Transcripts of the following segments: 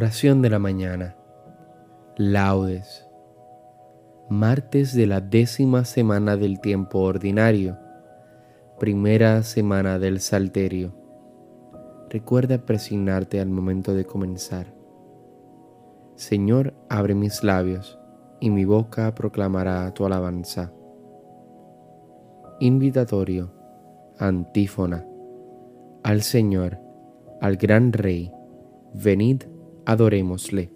Oración de la mañana. Laudes. Martes de la décima semana del tiempo ordinario. Primera semana del Salterio. Recuerda presignarte al momento de comenzar. Señor, abre mis labios, y mi boca proclamará tu alabanza. Invitatorio. Antífona. Al Señor, al gran Rey, venid adorémosle.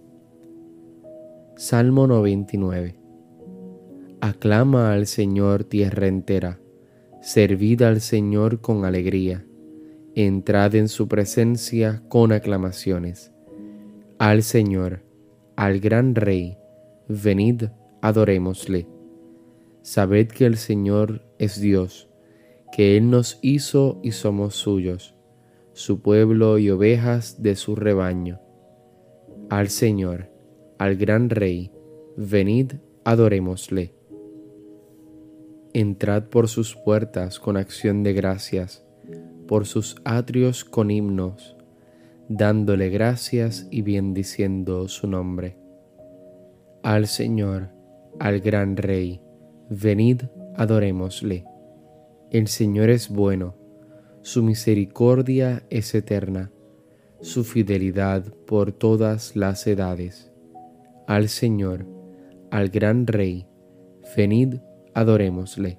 Salmo 99. Aclama al Señor tierra entera, servid al Señor con alegría, entrad en su presencia con aclamaciones. Al Señor, al gran Rey, venid, adorémosle. Sabed que el Señor es Dios, que Él nos hizo y somos suyos, su pueblo y ovejas de su rebaño al Señor, al gran Rey, venid, adorémosle. Entrad por sus puertas con acción de gracias, por sus atrios con himnos, dándole gracias y bendiciendo su nombre. Al Señor, al gran Rey, venid, adorémosle. El Señor es bueno, su misericordia es eterna su fidelidad por todas las edades. Al Señor, al gran Rey, venid, adorémosle.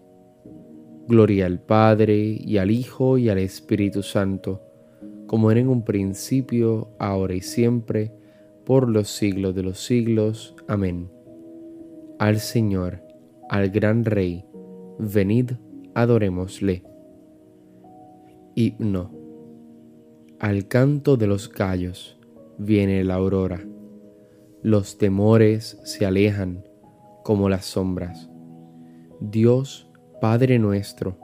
Gloria al Padre y al Hijo y al Espíritu Santo, como era en un principio, ahora y siempre, por los siglos de los siglos. Amén. Al Señor, al gran Rey, venid, adorémosle. Himno al canto de los gallos viene la aurora. Los temores se alejan como las sombras. Dios, Padre nuestro,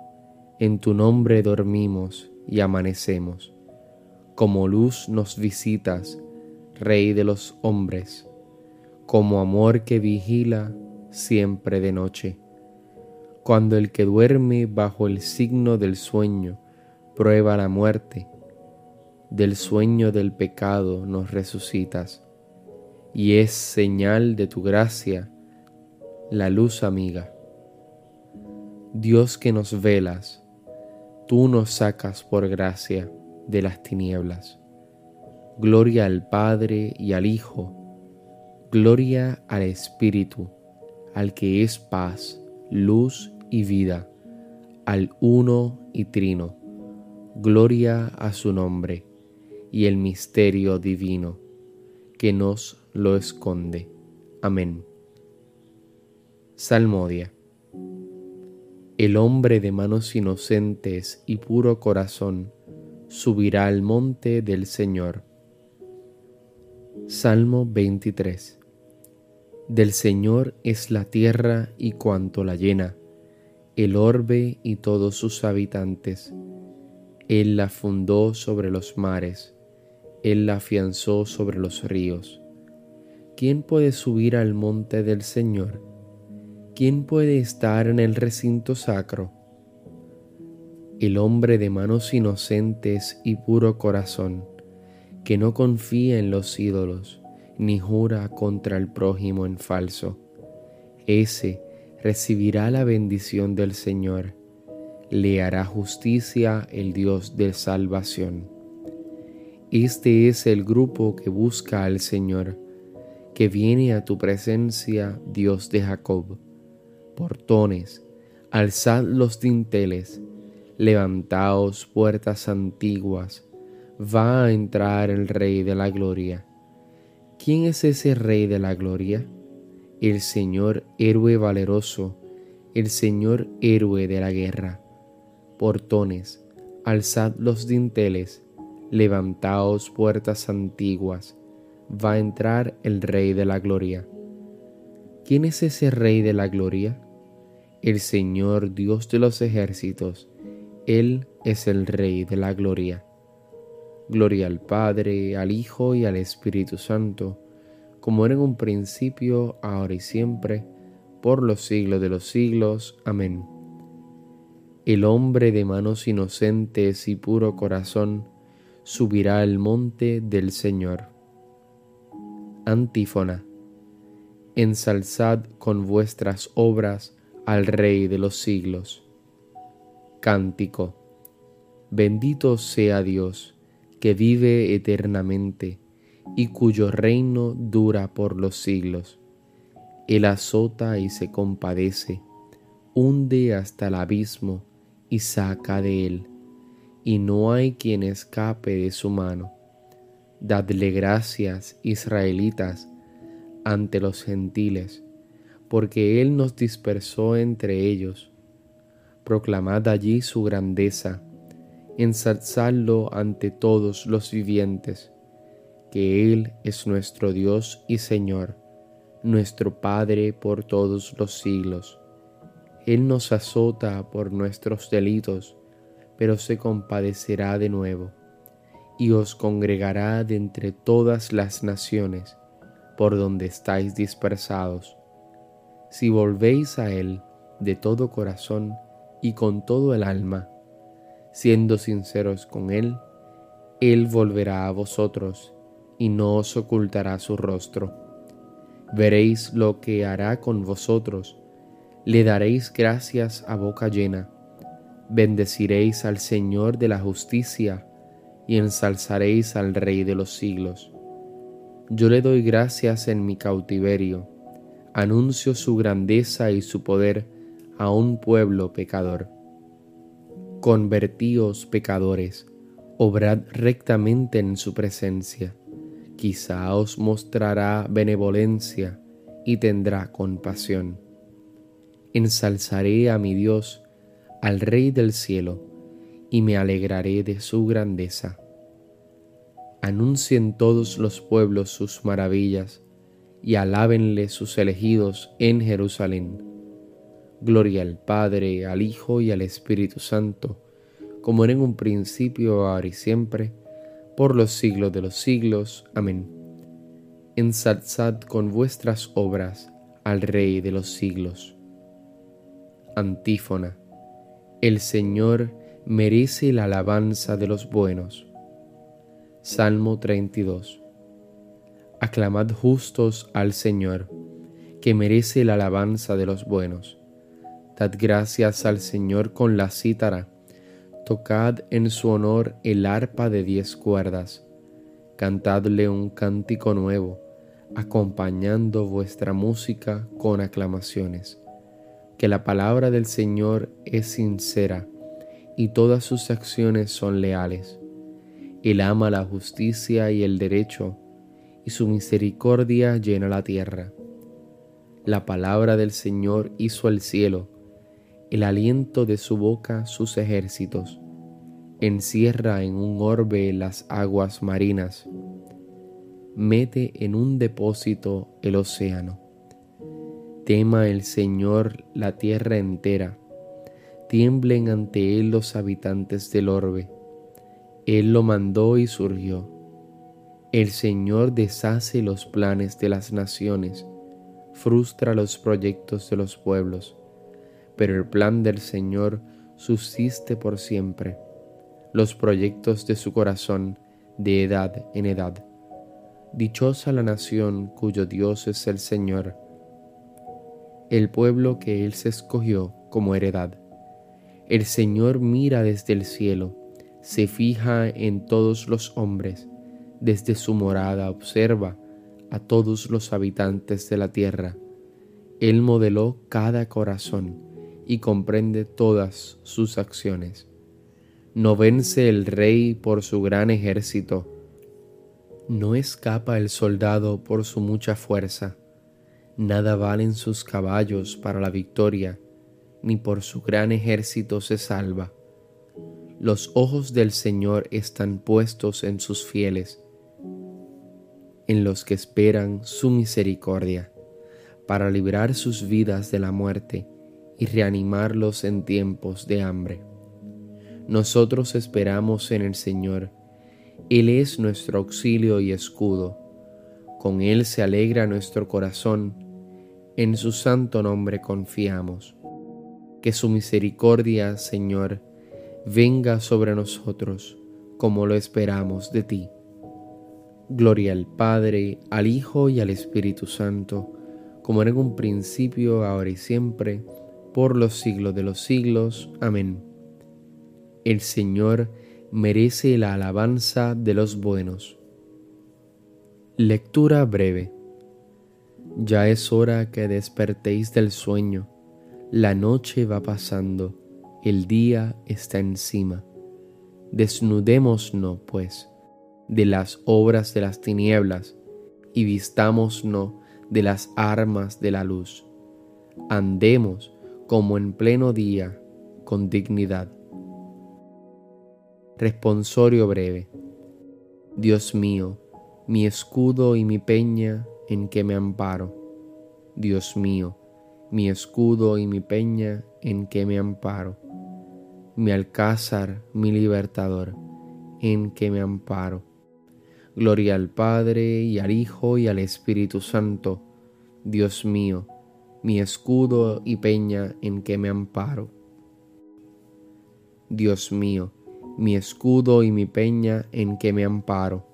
en tu nombre dormimos y amanecemos. Como luz nos visitas, Rey de los hombres, como amor que vigila siempre de noche. Cuando el que duerme bajo el signo del sueño prueba la muerte, del sueño del pecado nos resucitas, y es señal de tu gracia la luz amiga. Dios que nos velas, tú nos sacas por gracia de las tinieblas. Gloria al Padre y al Hijo, gloria al Espíritu, al que es paz, luz y vida, al uno y trino. Gloria a su nombre y el misterio divino que nos lo esconde. Amén. Salmodia. El hombre de manos inocentes y puro corazón subirá al monte del Señor. Salmo 23. Del Señor es la tierra y cuanto la llena, el orbe y todos sus habitantes. Él la fundó sobre los mares él la afianzó sobre los ríos. ¿Quién puede subir al monte del Señor? ¿Quién puede estar en el recinto sacro? El hombre de manos inocentes y puro corazón, que no confía en los ídolos, ni jura contra el prójimo en falso. Ese recibirá la bendición del Señor, le hará justicia el Dios de salvación. Este es el grupo que busca al Señor, que viene a tu presencia, Dios de Jacob. Portones, alzad los dinteles, levantaos puertas antiguas, va a entrar el Rey de la Gloria. ¿Quién es ese Rey de la Gloria? El Señor héroe valeroso, el Señor héroe de la guerra. Portones, alzad los dinteles, Levantaos puertas antiguas, va a entrar el Rey de la Gloria. ¿Quién es ese Rey de la Gloria? El Señor Dios de los ejércitos, Él es el Rey de la Gloria. Gloria al Padre, al Hijo y al Espíritu Santo, como era en un principio, ahora y siempre, por los siglos de los siglos. Amén. El hombre de manos inocentes y puro corazón, subirá al monte del Señor. Antífona. Ensalzad con vuestras obras al Rey de los siglos. Cántico. Bendito sea Dios, que vive eternamente y cuyo reino dura por los siglos. Él azota y se compadece, hunde hasta el abismo y saca de él, y no hay quien escape de su mano. Dadle gracias, israelitas, ante los gentiles, porque Él nos dispersó entre ellos. Proclamad allí su grandeza, ensalzadlo ante todos los vivientes, que Él es nuestro Dios y Señor, nuestro Padre por todos los siglos. Él nos azota por nuestros delitos, pero se compadecerá de nuevo, y os congregará de entre todas las naciones por donde estáis dispersados. Si volvéis a Él de todo corazón y con todo el alma, siendo sinceros con Él, Él volverá a vosotros y no os ocultará su rostro. Veréis lo que hará con vosotros, le daréis gracias a boca llena, bendeciréis al Señor de la justicia y ensalzaréis al Rey de los siglos. Yo le doy gracias en mi cautiverio, anuncio su grandeza y su poder a un pueblo pecador. Convertíos pecadores, obrad rectamente en su presencia, quizá os mostrará benevolencia y tendrá compasión. Ensalzaré a mi Dios, al Rey del cielo, y me alegraré de su grandeza anuncien todos los pueblos sus maravillas y alábenle sus elegidos en Jerusalén. Gloria al Padre, al Hijo y al Espíritu Santo, como era en un principio, ahora y siempre, por los siglos de los siglos. Amén. Ensalzad con vuestras obras al Rey de los siglos. Antífona. El Señor merece la alabanza de los buenos Salmo 32. Aclamad justos al Señor, que merece la alabanza de los buenos. Dad gracias al Señor con la cítara, tocad en su honor el arpa de diez cuerdas, cantadle un cántico nuevo, acompañando vuestra música con aclamaciones. Que la palabra del Señor es sincera y todas sus acciones son leales él ama la justicia y el derecho, y su misericordia llena la tierra. La palabra del Señor hizo el cielo, el aliento de su boca sus ejércitos. Encierra en un orbe las aguas marinas. Mete en un depósito el océano. Tema el Señor la tierra entera. Tiemblen ante él los habitantes del orbe él lo mandó y surgió. El Señor deshace los planes de las naciones, frustra los proyectos de los pueblos, pero el plan del Señor subsiste por siempre, los proyectos de su corazón de edad en edad. Dichosa la nación cuyo Dios es el Señor, el pueblo que Él se escogió como heredad. El Señor mira desde el cielo se fija en todos los hombres, desde su morada observa a todos los habitantes de la tierra. Él modeló cada corazón y comprende todas sus acciones. No vence el rey por su gran ejército, no escapa el soldado por su mucha fuerza, nada valen sus caballos para la victoria, ni por su gran ejército se salva. Los ojos del Señor están puestos en sus fieles, en los que esperan su misericordia, para librar sus vidas de la muerte y reanimarlos en tiempos de hambre. Nosotros esperamos en el Señor, Él es nuestro auxilio y escudo, con Él se alegra nuestro corazón, en su santo nombre confiamos. Que su misericordia, Señor, venga sobre nosotros como lo esperamos de ti. Gloria al Padre, al Hijo y al Espíritu Santo, como era en un principio, ahora y siempre, por los siglos de los siglos. Amén. El Señor merece la alabanza de los buenos. Lectura breve. Ya es hora que despertéis del sueño. La noche va pasando, el día está encima. Desnudémonos, pues de las obras de las tinieblas y vistámonos de las armas de la luz. Andemos como en pleno día con dignidad. Responsorio breve. Dios mío, mi escudo y mi peña en que me amparo. Dios mío, mi escudo y mi peña en que me amparo. Mi alcázar, mi libertador, en que me amparo Gloria al Padre y al Hijo y al Espíritu Santo, Dios mío, mi escudo y peña en que me amparo. Dios mío, mi escudo y mi peña en que me amparo.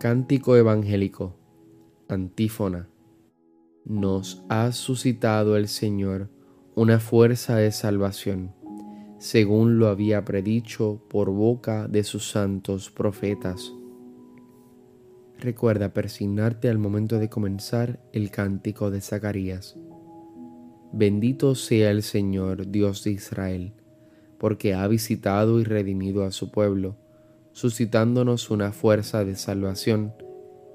Cántico evangélico, antífona. Nos ha suscitado el Señor una fuerza de salvación según lo había predicho por boca de sus santos profetas. Recuerda persignarte al momento de comenzar el cántico de Zacarías. Bendito sea el Señor, Dios de Israel, porque ha visitado y redimido a su pueblo, suscitándonos una fuerza de salvación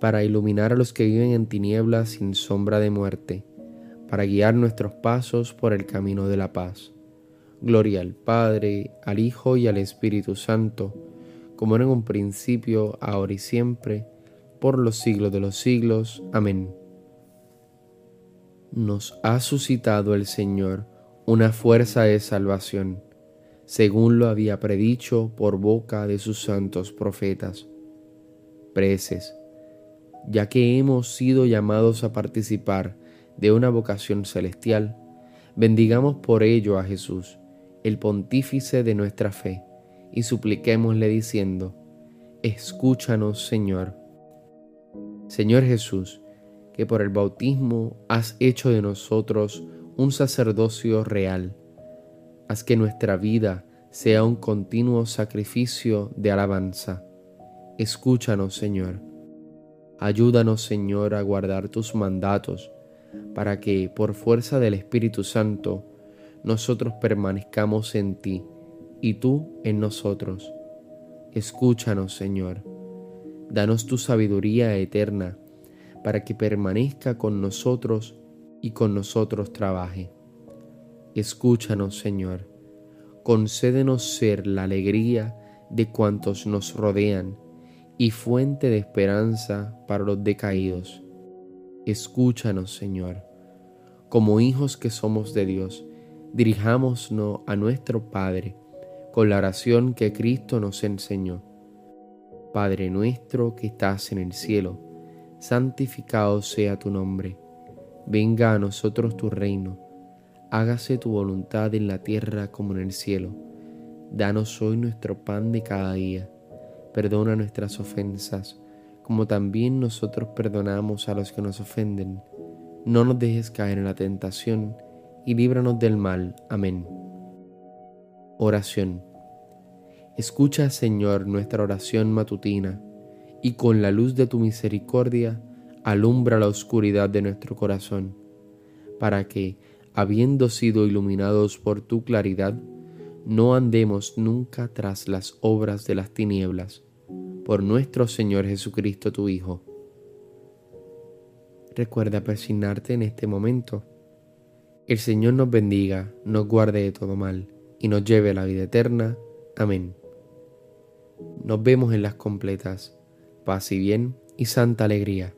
para iluminar a los que viven en tinieblas sin sombra de muerte, para guiar nuestros pasos por el camino de la paz. Gloria al Padre, al Hijo y al Espíritu Santo, como era en un principio, ahora y siempre, por los siglos de los siglos. Amén. Nos ha suscitado el Señor una fuerza de salvación, según lo había predicho por boca de sus santos profetas. Preces, ya que hemos sido llamados a participar de una vocación celestial, bendigamos por ello a Jesús el pontífice de nuestra fe, y supliquémosle diciendo, Escúchanos, Señor. Señor Jesús, que por el bautismo has hecho de nosotros un sacerdocio real, haz que nuestra vida sea un continuo sacrificio de alabanza. Escúchanos, Señor. Ayúdanos, Señor, a guardar tus mandatos, para que, por fuerza del Espíritu Santo, nosotros permanezcamos en ti y tú en nosotros. Escúchanos, Señor. Danos tu sabiduría eterna para que permanezca con nosotros y con nosotros trabaje. Escúchanos, Señor. Concédenos ser la alegría de cuantos nos rodean y fuente de esperanza para los decaídos. Escúchanos, Señor. Como hijos que somos de Dios, dirijámonos a nuestro Padre con la oración que Cristo nos enseñó. Padre nuestro que estás en el cielo, santificado sea tu nombre. Venga a nosotros tu reino. Hágase tu voluntad en la tierra como en el cielo. Danos hoy nuestro pan de cada día. Perdona nuestras ofensas, como también nosotros perdonamos a los que nos ofenden. No nos dejes caer en la tentación y líbranos del mal. Amén. Oración. Escucha, Señor, nuestra oración matutina y con la luz de tu misericordia alumbra la oscuridad de nuestro corazón, para que, habiendo sido iluminados por tu claridad, no andemos nunca tras las obras de las tinieblas, por nuestro Señor Jesucristo tu Hijo. Recuerda persignarte en este momento. El Señor nos bendiga, nos guarde de todo mal y nos lleve a la vida eterna. Amén. Nos vemos en las completas. Paz y bien y santa alegría.